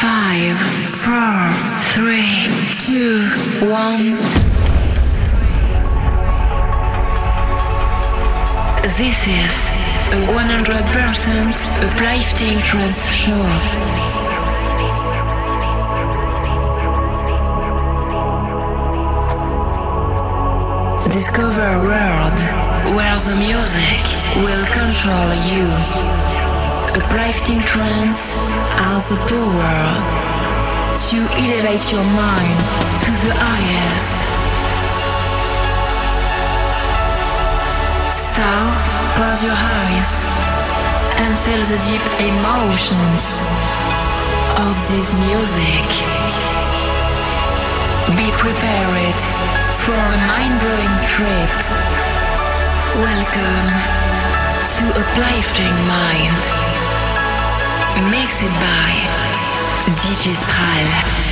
Five, four, three, two, one. This is a 100% uplifting trance show. Discover a world where the music will control you. Uplifting trance has the power to elevate your mind to the highest. So, close your eyes and feel the deep emotions of this music. Be prepared for a mind-blowing trip. Welcome to Uplifting Mind. Mixed by DJ Stral.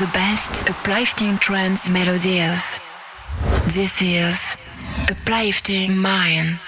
The best uplifting trance melodies. This is Uplifting Mind.